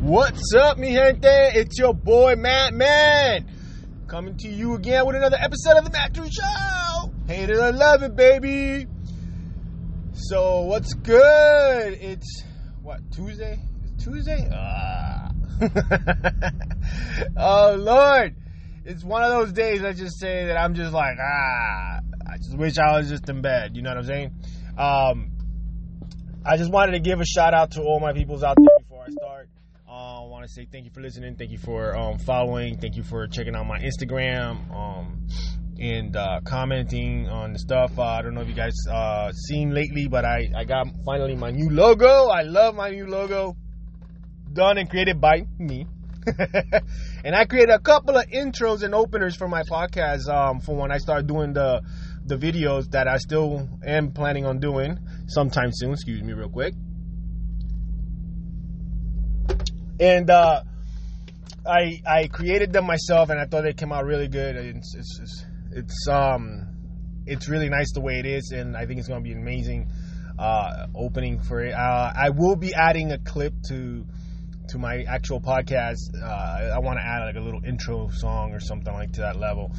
What's up, mi gente? It's your boy Madman coming to you again with another episode of the Mad Truth Show. Hate it or love it, baby. So what's good? It's what Tuesday? It's Tuesday? Ah. oh Lord, it's one of those days. Let's just say that I'm just like ah. I just wish I was just in bed. You know what I'm saying? Um, I just wanted to give a shout out to all my peoples out there to say thank you for listening. Thank you for um, following. Thank you for checking out my Instagram um, and uh, commenting on the stuff. Uh, I don't know if you guys uh, seen lately, but I, I got finally my new logo. I love my new logo. Done and created by me. and I created a couple of intros and openers for my podcast um, for when I start doing the the videos that I still am planning on doing sometime soon. Excuse me, real quick. And uh, I I created them myself, and I thought they came out really good. It's it's, it's, it's um it's really nice the way it is, and I think it's gonna be an amazing uh, opening for it. Uh, I will be adding a clip to to my actual podcast. Uh, I want to add like a little intro song or something like to that level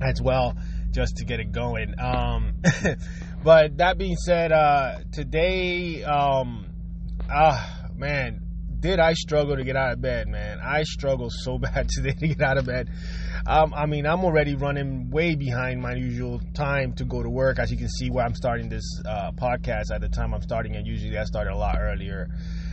as well just to get it going. Um, but that being said, uh, today, um, ah, man, did I struggle to get out of bed, man? I struggled so bad today to get out of bed. Um, I mean, I'm already running way behind my usual time to go to work. As you can see, where I'm starting this uh, podcast at the time I'm starting it, usually I started a lot earlier.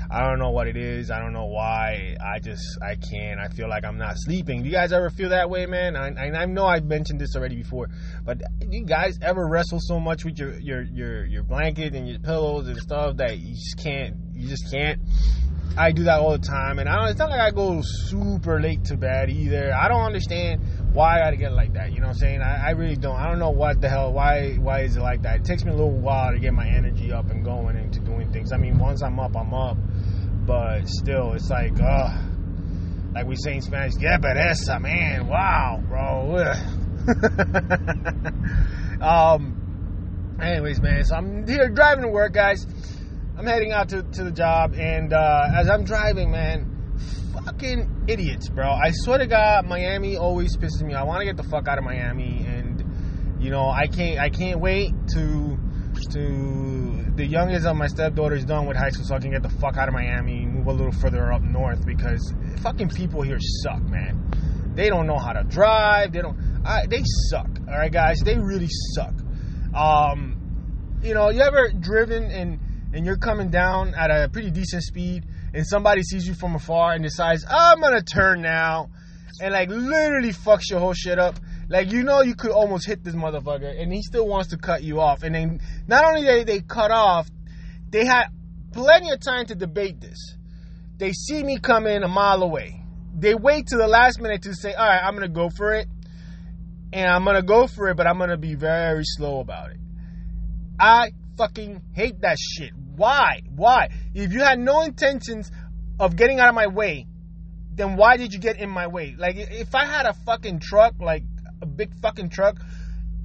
I don't know what it is. I don't know why. I just I can't. I feel like I'm not sleeping. Do you guys ever feel that way, man? I, I know I've mentioned this already before, but you guys ever wrestle so much with your your your your blanket and your pillows and stuff that you just can't. You just can't. I do that all the time, and I don't, it's not like I go super late to bed either. I don't understand why I gotta get like that. You know what I'm saying? I, I, really don't. I don't know what the hell. Why why is it like that? It takes me a little while to get my energy up and going into doing things. I mean, once I'm up, I'm up. But still, it's like, uh, like we say in Spanish, yeah, pereza, man. Wow, bro. um. Anyways, man. So I'm here driving to work, guys. I'm heading out to, to the job, and uh, as I'm driving, man, fucking idiots, bro. I swear to God, Miami always pisses me. I want to get the fuck out of Miami, and you know, I can't. I can't wait to to the youngest of my stepdaughters is done with high school, so I can get the fuck out of Miami, move a little further up north because fucking people here suck, man. They don't know how to drive. They don't. I, they suck. All right, guys. They really suck. Um, you know, you ever driven and and you're coming down at a pretty decent speed, and somebody sees you from afar and decides, I'm gonna turn now, and like literally fucks your whole shit up. Like you know you could almost hit this motherfucker, and he still wants to cut you off. And then not only they they cut off, they had plenty of time to debate this. They see me coming a mile away. They wait to the last minute to say, "All right, I'm gonna go for it," and I'm gonna go for it, but I'm gonna be very slow about it. I fucking hate that shit. Why? Why? If you had no intentions of getting out of my way, then why did you get in my way? Like, if I had a fucking truck, like a big fucking truck,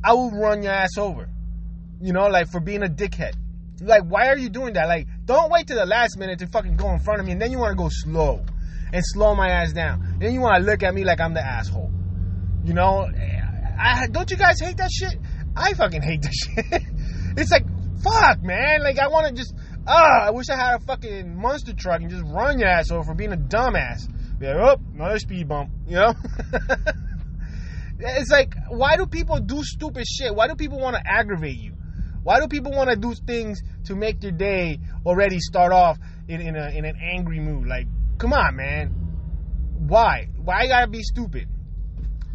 I would run your ass over. You know, like for being a dickhead. Like, why are you doing that? Like, don't wait to the last minute to fucking go in front of me and then you want to go slow and slow my ass down. Then you want to look at me like I'm the asshole. You know, I, don't you guys hate that shit? I fucking hate that shit. it's like, fuck, man. Like, I want to just, ah, I wish I had a fucking monster truck and just run your ass over for being a dumbass. Be like, oh, another speed bump, you know? it's like, why do people do stupid shit? Why do people want to aggravate you? Why do people want to do things to make their day already start off in, in, a, in an angry mood? Like, come on, man. Why? Why you gotta be stupid?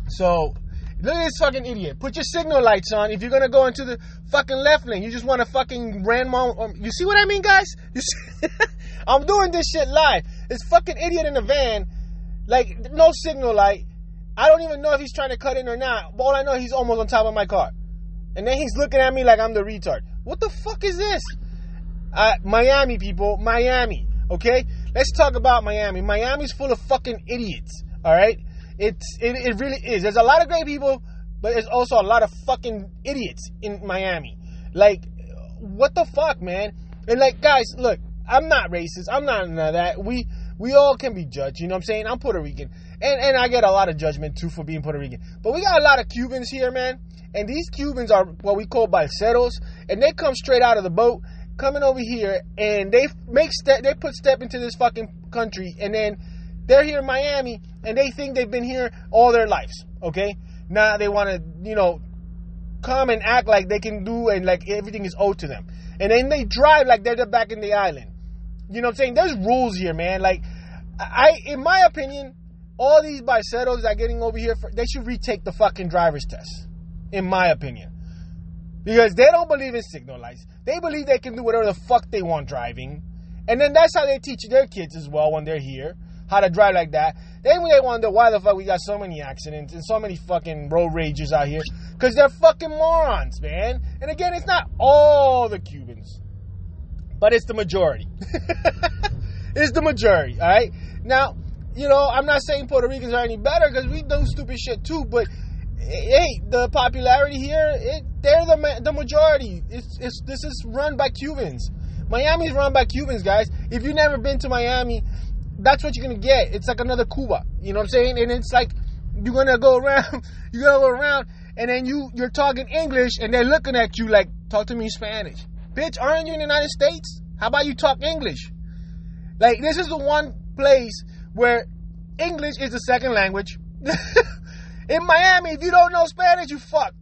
So, Look at this fucking idiot. Put your signal lights on if you're gonna go into the fucking left lane. You just want to fucking ram um, You see what I mean, guys? You see? I'm doing this shit live. This fucking idiot in the van, like no signal light. I don't even know if he's trying to cut in or not. But all I know, he's almost on top of my car, and then he's looking at me like I'm the retard. What the fuck is this? Uh, Miami people, Miami. Okay, let's talk about Miami. Miami's full of fucking idiots. All right. It's it, it really is. There's a lot of great people, but there's also a lot of fucking idiots in Miami. Like, what the fuck, man? And like, guys, look, I'm not racist. I'm not none of that. We We all can be judged. You know what I'm saying? I'm Puerto Rican, and and I get a lot of judgment too for being Puerto Rican. But we got a lot of Cubans here, man. And these Cubans are what we call balseros, and they come straight out of the boat, coming over here, and they make step, they put step into this fucking country, and then they're here in Miami, and they think they've been here all their lives. Okay, now they want to, you know, come and act like they can do and like everything is owed to them, and then they drive like they're back in the island. You know what I'm saying? There's rules here, man. Like, I, in my opinion, all these balseros that are getting over here, for, they should retake the fucking driver's test. In my opinion, because they don't believe in signal lights. They believe they can do whatever the fuck they want driving, and then that's how they teach their kids as well when they're here how to drive like that. Then they wonder why the fuck we got so many accidents and so many fucking road rages out here. Because they're fucking morons, man. And again, it's not all the Cubans, but it's the majority. it's the majority, all right? Now, you know, I'm not saying Puerto Ricans are any better because we do stupid shit too, but hey, the popularity here, it, they're the the majority. It's, it's this is run by Cubans. Miami's run by Cubans, guys. If you've never been to Miami, that's what you're gonna get. It's like another Cuba. You know what I'm saying? And it's like you're gonna go around, you're gonna go around, and then you you're talking English, and they're looking at you like, talk to me Spanish, bitch. Aren't you in the United States? How about you talk English? Like this is the one place where English is the second language. in Miami, if you don't know Spanish, you fucked.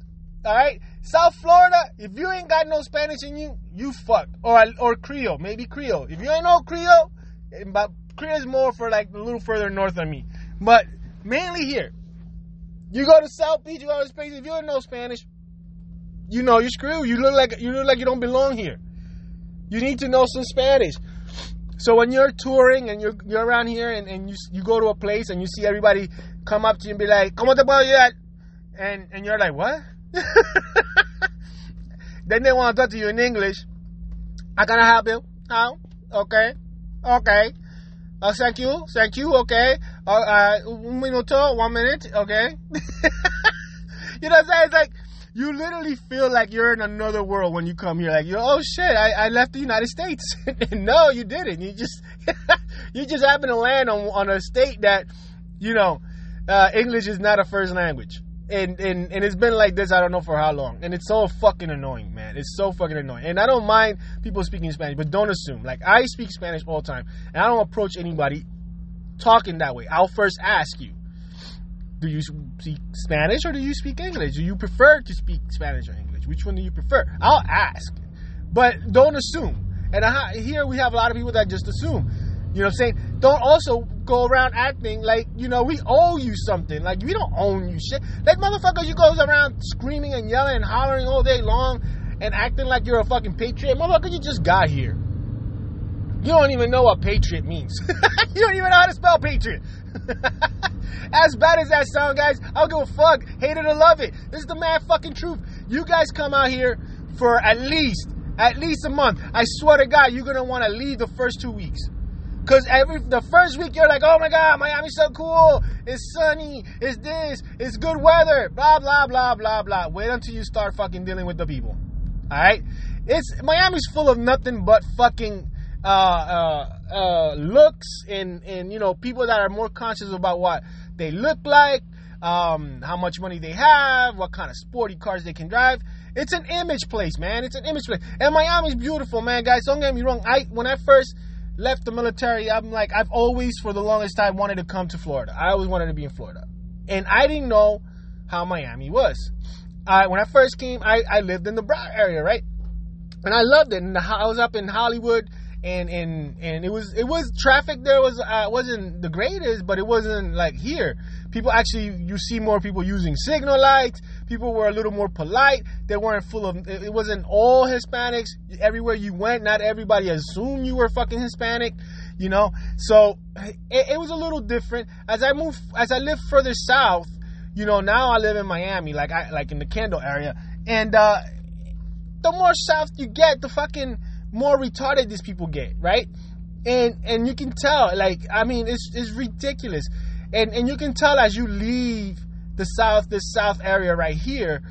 All right. South Florida, if you ain't got no Spanish in you, you fucked. Or or Creole, maybe Creole. If you ain't know Creole, but Creole's more for like a little further north than me. But mainly here. You go to South Beach, you go to space, if you don't know Spanish, you know you're screwed. You look like you look like you don't belong here. You need to know some Spanish. So when you're touring and you're you're around here and, and you you go to a place and you see everybody come up to you and be like, ¿Cómo te puedo ayudar? And and you're like, what? then they want to talk to you in English. I help you? How? Okay. Okay. Uh, thank you, thank you. Okay, uh, uh, un minuto, one minute. Okay. you know what I'm saying? It's like you literally feel like you're in another world when you come here. Like, you're, oh shit, I, I left the United States. no, you didn't. You just you just happen to land on on a state that you know uh, English is not a first language and, and and it's been like this I don't know for how long, and it's so fucking annoying, man. It's so fucking annoying, and I don't mind people speaking Spanish, but don't assume. Like I speak Spanish all the time, and I don't approach anybody talking that way. I'll first ask you, do you speak Spanish or do you speak English? Do you prefer to speak Spanish or English? Which one do you prefer? I'll ask, but don't assume. And I, here we have a lot of people that just assume. You know what I'm saying? Don't also go around acting like, you know, we owe you something. Like, we don't own you shit. That motherfucker, you goes around screaming and yelling and hollering all day long and acting like you're a fucking patriot. Motherfucker, you just got here. You don't even know what patriot means. you don't even know how to spell patriot. as bad as that sound, guys, I don't give a fuck. Hate it or love it. This is the mad fucking truth. You guys come out here for at least, at least a month. I swear to God, you're gonna want to leave the first two weeks. Cause every the first week you're like, oh my god, Miami's so cool. It's sunny. It's this. It's good weather. Blah blah blah blah blah. Wait until you start fucking dealing with the people. All right. It's Miami's full of nothing but fucking uh, uh, uh, looks and and you know people that are more conscious about what they look like, um, how much money they have, what kind of sporty cars they can drive. It's an image place, man. It's an image place. And Miami's beautiful, man, guys. Don't get me wrong. I when I first left the military, I'm like, I've always, for the longest time, wanted to come to Florida. I always wanted to be in Florida. And I didn't know how Miami was. I, when I first came, I, I lived in the Broward area, right? And I loved it. And I was up in Hollywood, and and and it was it was traffic there was uh, wasn't the greatest, but it wasn't like here. People actually, you see more people using signal lights. People were a little more polite. They weren't full of. It wasn't all Hispanics. Everywhere you went, not everybody assumed you were fucking Hispanic. You know, so it, it was a little different. As I move, as I live further south, you know, now I live in Miami, like I like in the Kendall area, and uh, the more south you get, the fucking more retarded these people get, right? And and you can tell, like, I mean, it's it's ridiculous, and and you can tell as you leave the south, this south area right here,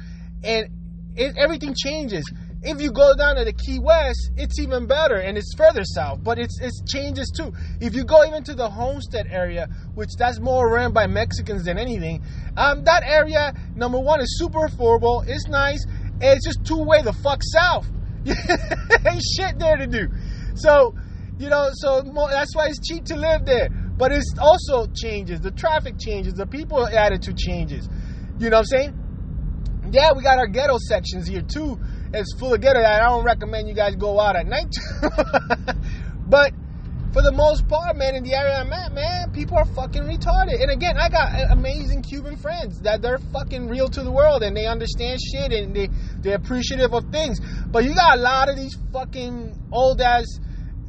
and it, everything changes. If you go down to the Key West, it's even better and it's further south, but it's it's changes too. If you go even to the Homestead area, which that's more run by Mexicans than anything, um, that area number one is super affordable. It's nice. And it's just too way the fuck south. Ain't shit there to do. So, you know, so that's why it's cheap to live there. But it's also changes. The traffic changes. The people attitude changes. You know what I'm saying? Yeah, we got our ghetto sections here too. It's full of ghetto I don't recommend you guys go out at night. but for the most part, man, in the area I'm at, man, people are fucking retarded. And again, I got amazing Cuban friends that they're fucking real to the world and they understand shit and they they're appreciative of things. But you got a lot of these fucking old ass,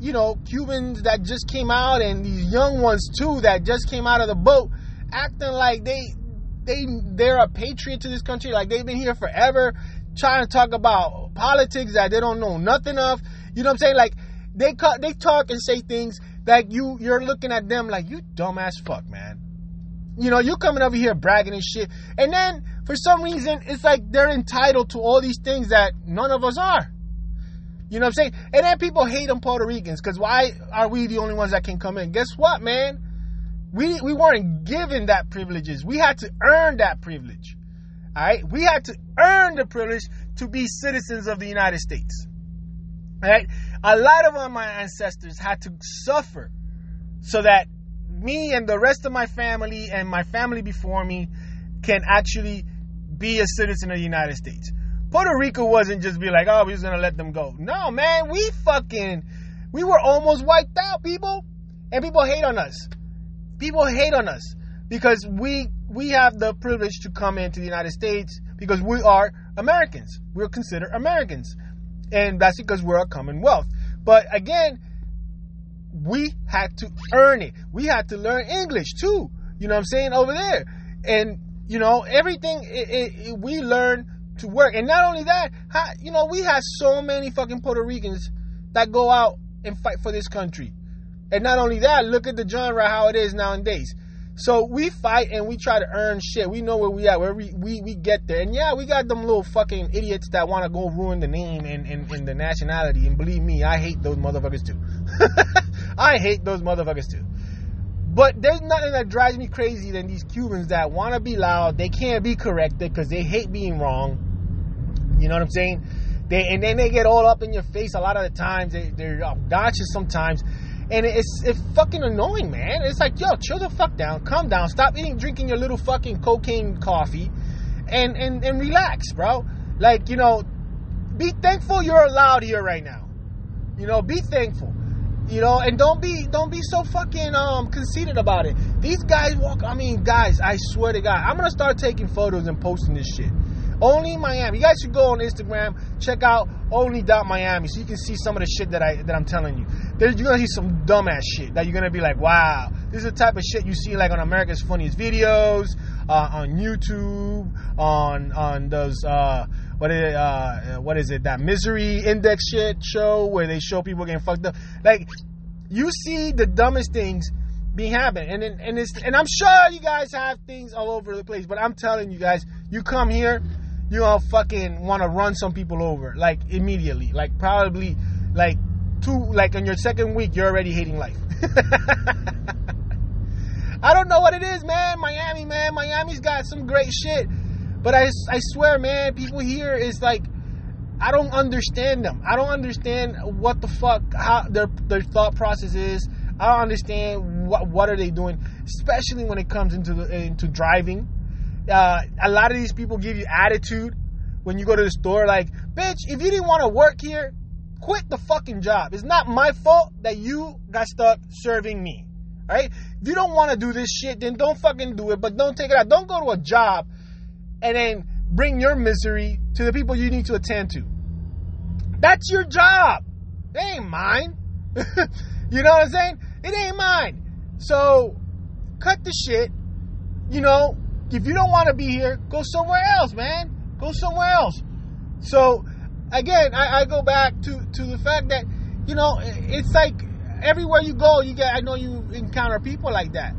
you know, Cubans that just came out and these young ones too that just came out of the boat, acting like they they they're a patriot to this country, like they've been here forever, trying to talk about politics that they don't know nothing of. You know what I'm saying? Like they they talk and say things that you you're looking at them like you dumbass fuck, man. You know, you're coming over here bragging and shit. And then for some reason it's like they're entitled to all these things that none of us are. You know what I'm saying? And then people hate on Puerto Ricans because why are we the only ones that can come in? Guess what, man? We we weren't given that privileges. We had to earn that privilege. All right? We had to earn the privilege to be citizens of the United States. All right? A lot of my ancestors had to suffer so that me and the rest of my family and my family before me can actually be a citizen of the United States. Puerto Rico wasn't just be like, oh, we're just gonna let them go. No, man, we fucking, we were almost wiped out, people, and people hate on us. People hate on us because we we have the privilege to come into the United States because we are Americans. We're considered Americans and that's because we're a Commonwealth. But again, we had to earn it. We had to learn English too. You know what I'm saying over there, and you know everything it, it, it, we learn to work. And not only that, how, you know we have so many fucking Puerto Ricans that go out and fight for this country. And not only that, look at the genre how it is nowadays. So we fight and we try to earn shit. We know where we at, where we, we, we get there. And yeah, we got them little fucking idiots that want to go ruin the name and, and, and the nationality. And believe me, I hate those motherfuckers too. I hate those motherfuckers too. But there's nothing that drives me crazy than these Cubans that want to be loud. They can't be corrected because they hate being wrong. You know what I'm saying? They and then they get all up in your face a lot of the times. They, they're obnoxious sometimes and it's it's fucking annoying, man. It's like, yo, chill the fuck down, calm down, stop eating, drinking your little fucking cocaine coffee, and and and relax, bro. Like, you know, be thankful you're allowed here right now. You know, be thankful. You know, and don't be don't be so fucking um conceited about it. These guys walk. I mean, guys, I swear to God, I'm gonna start taking photos and posting this shit. Only Miami. You guys should go on Instagram, check out only.miami so you can see some of the shit that I that I'm telling you. There's, you're gonna see some dumbass shit that you're gonna be like, wow, this is the type of shit you see like on America's Funniest Videos, uh, on YouTube, on on those uh, what is it, uh, what is it that Misery Index shit show where they show people getting fucked up. Like you see the dumbest things be happening, and and it's and I'm sure you guys have things all over the place, but I'm telling you guys, you come here you know, fucking want to run some people over like immediately. Like probably like two, like on your second week, you're already hating life. I don't know what it is, man. Miami, man. Miami's got some great shit. But I, I swear, man, people here is like, I don't understand them. I don't understand what the fuck, how their, their thought process is. I don't understand what, what are they doing, especially when it comes into the, into driving uh, a lot of these people give you attitude when you go to the store. Like, bitch, if you didn't want to work here, quit the fucking job. It's not my fault that you got stuck serving me. Right? If you don't want to do this shit, then don't fucking do it. But don't take it out. Don't go to a job and then bring your misery to the people you need to attend to. That's your job. It ain't mine. you know what I'm saying? It ain't mine. So cut the shit. You know, if you don't want to be here, go somewhere else, man. Go somewhere else. So, again, I, I go back to, to the fact that, you know, it's like everywhere you go, you get, I know you encounter people like that.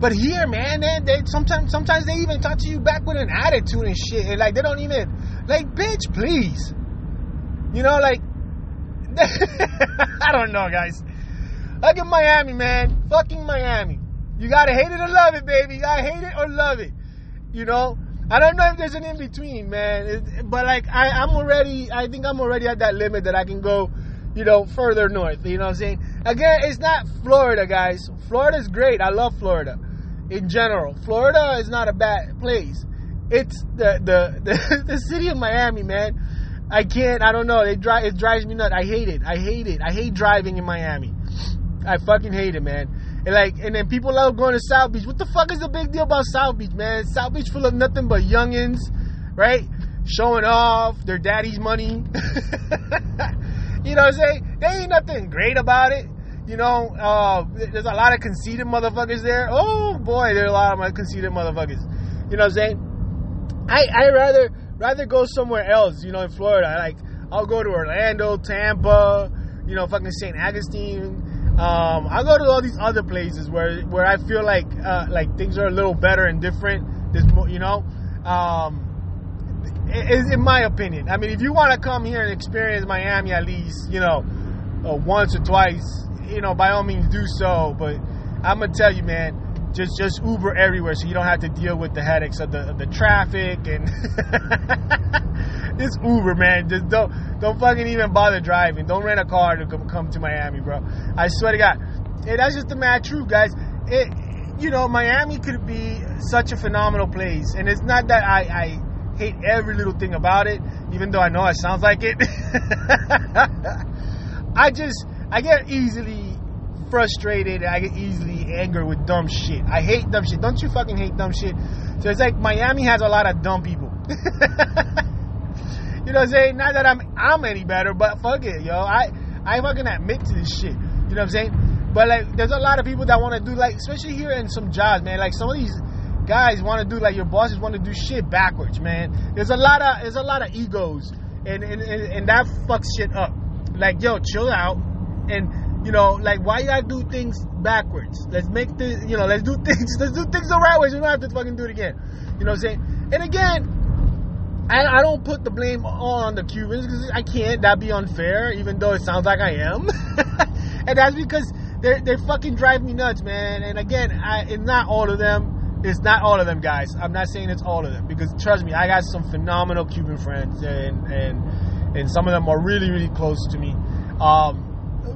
But here, man, they, they sometimes sometimes they even talk to you back with an attitude and shit, and like they don't even like, bitch, please. You know, like I don't know, guys. Look at Miami, man. Fucking Miami. You gotta hate it or love it, baby. You gotta hate it or love it. You know? I don't know if there's an in between, man. It, but like, I, I'm already, I think I'm already at that limit that I can go, you know, further north. You know what I'm saying? Again, it's not Florida, guys. Florida's great. I love Florida in general. Florida is not a bad place. It's the the the, the city of Miami, man. I can't. I don't know. It drive. It drives me nuts. I hate it. I hate it. I hate driving in Miami. I fucking hate it, man. And like, and then people love going to South Beach. What the fuck is the big deal about South Beach, man? South Beach full of nothing but youngins, right? Showing off their daddy's money. you know what I'm saying? There ain't nothing great about it. You know, uh, there's a lot of conceited motherfuckers there. Oh boy, there are a lot of my conceited motherfuckers. You know what I'm saying? I I rather rather go somewhere else. You know, in Florida, like I'll go to Orlando, Tampa. You know, fucking St. Augustine. Um, I go to all these other places where where I feel like uh, like things are a little better and different. There's you know. Um, in, in my opinion, I mean, if you want to come here and experience Miami at least, you know, uh, once or twice, you know, by all means do so. But I'm gonna tell you, man, just just Uber everywhere, so you don't have to deal with the headaches of the of the traffic and this Uber, man. Just don't don't fucking even bother driving. Don't rent a car to come, come to Miami, bro. I swear to God, hey, that's just the mad truth, guys. It, you know, Miami could be such a phenomenal place, and it's not that I, I hate every little thing about it, even though I know it sounds like it. I just I get easily frustrated. I get easily angry with dumb shit. I hate dumb shit. Don't you fucking hate dumb shit? So it's like Miami has a lot of dumb people. you know what I'm saying? Not that I'm I'm any better, but fuck it, yo. I I fucking admit to this shit. You know what I'm saying? But like, there's a lot of people that want to do like, especially here in some jobs, man. Like some of these guys want to do like your bosses want to do shit backwards, man. There's a lot of there's a lot of egos, and and and, and that fucks shit up. Like, yo, chill out, and you know, like, why you gotta do things backwards? Let's make the, you know, let's do things, let's do things the right way. So we don't have to fucking do it again. You know what I'm saying? And again, I, I don't put the blame on the Cubans because I can't. That'd be unfair, even though it sounds like I am. and that's because they're they're fucking drive me nuts, man. And again, I, it's not all of them. It's not all of them, guys. I'm not saying it's all of them because trust me, I got some phenomenal Cuban friends, and and and some of them are really really close to me. Um,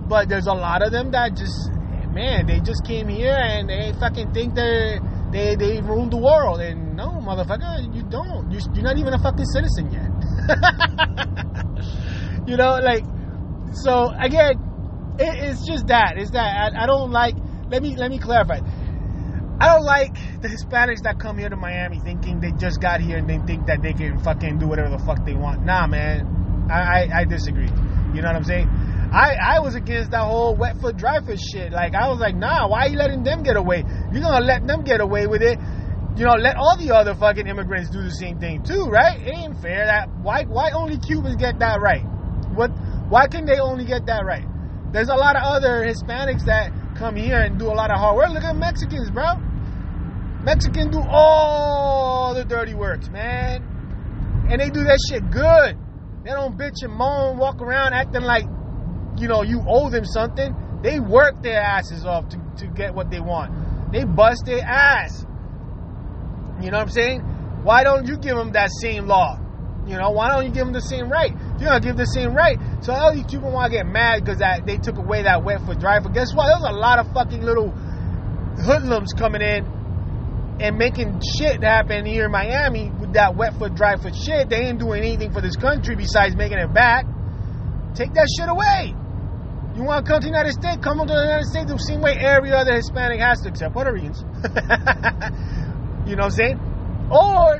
but there's a lot of them that just, man, they just came here and they fucking think they they they ruled the world. And no, motherfucker, you don't. You, you're not even a fucking citizen yet. you know, like so again, it, it's just that. It's that I, I don't like. Let me let me clarify. I don't like the Hispanics that come here to Miami thinking they just got here and they think that they can fucking do whatever the fuck they want. Nah, man, I, I, I disagree. You know what I'm saying? I, I was against that whole wet foot, dry foot shit. Like, I was like, nah, why are you letting them get away? You're gonna let them get away with it. You know, let all the other fucking immigrants do the same thing too, right? It ain't fair that why why only Cubans get that right? What why can they only get that right? There's a lot of other Hispanics that come here and do a lot of hard work. Look at Mexicans, bro. Mexicans do all the dirty works, man. And they do that shit good. They don't bitch and moan, walk around acting like you know, you owe them something. They work their asses off to, to get what they want. They bust their ass. You know what I'm saying? Why don't you give them that same law? You know, why don't you give them the same right? You're gonna give the same right, so all you people want to get mad because that they took away that wet foot dry foot. Guess what? There's a lot of fucking little hoodlums coming in and making shit happen here in Miami with that wet foot dry foot shit. They ain't doing anything for this country besides making it back. Take that shit away. You want to come to the United States? Come to the United States the same way every other Hispanic has to, except Puerto Ricans. you know what I'm saying? Or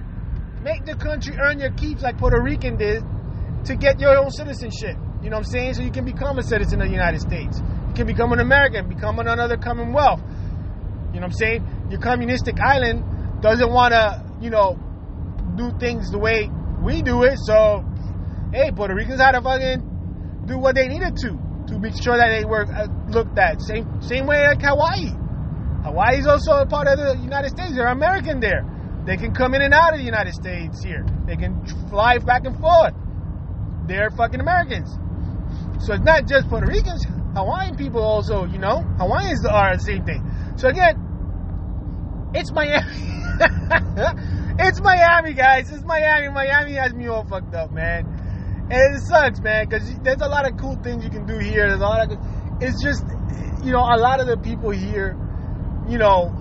make the country earn your keeps like Puerto Rican did to get your own citizenship. You know what I'm saying? So you can become a citizen of the United States. You can become an American, become another Commonwealth. You know what I'm saying? Your communistic island doesn't want to, you know, do things the way we do it. So, hey, Puerto Ricans had to fucking do what they needed to to make sure that they were uh, looked at. Same same way like Hawaii. Hawaii is also a part of the United States. They're American there. They can come in and out of the United States here. They can fly back and forth. they're fucking Americans. So it's not just Puerto Ricans. Hawaiian people also, you know, Hawaiians are the same thing. So again, it's Miami. it's Miami, guys. It's Miami. Miami has me all fucked up, man. And it sucks, man, because there's a lot of cool things you can do here. There's a lot of, it's just, you know, a lot of the people here, you know,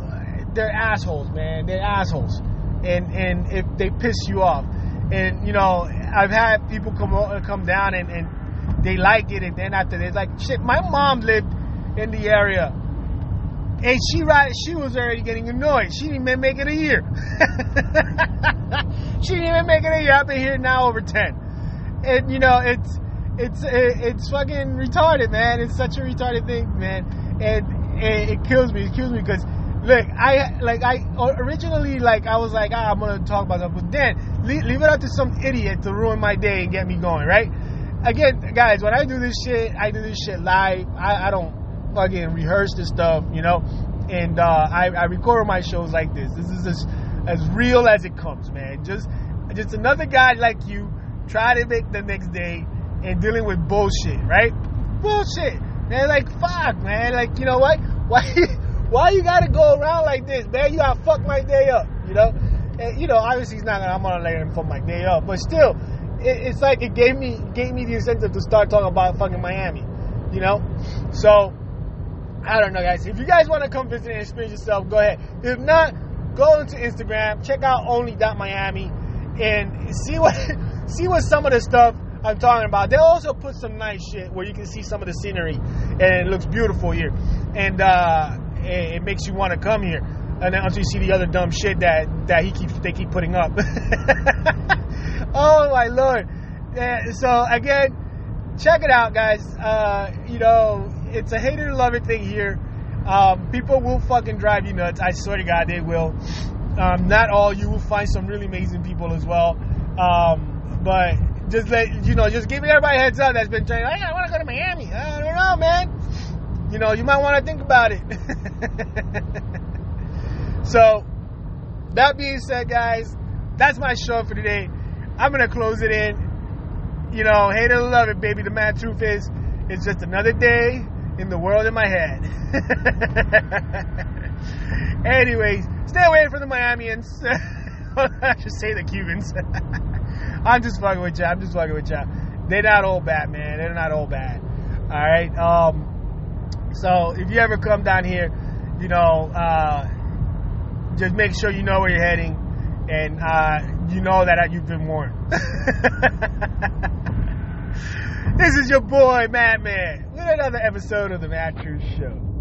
they're assholes, man. They're assholes, and and if they piss you off, and you know, I've had people come come down and, and they like it, and then after they're like shit. My mom lived in the area, and she right, she was already getting annoyed. She didn't even make it a year. she didn't even make it a year. I've been here now over ten and you know it's it's it's fucking retarded, man. It's such a retarded thing, man, and, and it kills me. It kills me because look, I like I originally like I was like ah, I'm gonna talk about that, but then leave, leave, it up to some idiot to ruin my day and get me going, right? Again, guys, when I do this shit, I do this shit live. I, I don't fucking rehearse this stuff, you know, and uh, I, I record my shows like this. This is as as real as it comes, man. Just just another guy like you try to make the next day and dealing with bullshit, right? Bullshit. Man, like fuck, man. Like, you know what? Why why you gotta go around like this, man? You gotta fuck my day up, you know? And, you know, obviously he's not gonna I'm gonna let him fuck my day up, but still, it, it's like it gave me gave me the incentive to start talking about fucking Miami, you know? So I don't know, guys. If you guys want to come visit and experience yourself, go ahead. If not, go into Instagram, check out only.miami, and see what see what some of the stuff I'm talking about. They'll also put some nice shit where you can see some of the scenery and it looks beautiful here. And uh, it, makes you want to come here. And then until you see the other dumb shit that, that he keeps they keep putting up. oh my lord. Yeah, so again, check it out, guys. Uh, you know, it's a hate it or love it thing here. Um, people will fucking drive you nuts. I swear to God, they will. Um, not all. You will find some really amazing people as well. Um, but just let you know, just giving everybody heads up that's been saying, hey, I want to go to Miami. I don't know, man. You know, you might want to think about it. so, that being said, guys, that's my show for today. I'm gonna close it in. You know, hate it or love it, baby. The mad truth is, it's just another day in the world in my head. Anyways, stay away from the Miamians. I should say the Cubans. I'm just fucking with you. I'm just fucking with you. They're not all bad, man. They're not all bad. All right. Um. So if you ever come down here, you know, uh, just make sure you know where you're heading, and uh, you know that you've been warned. this is your boy, Madman, with another episode of the Truth Show.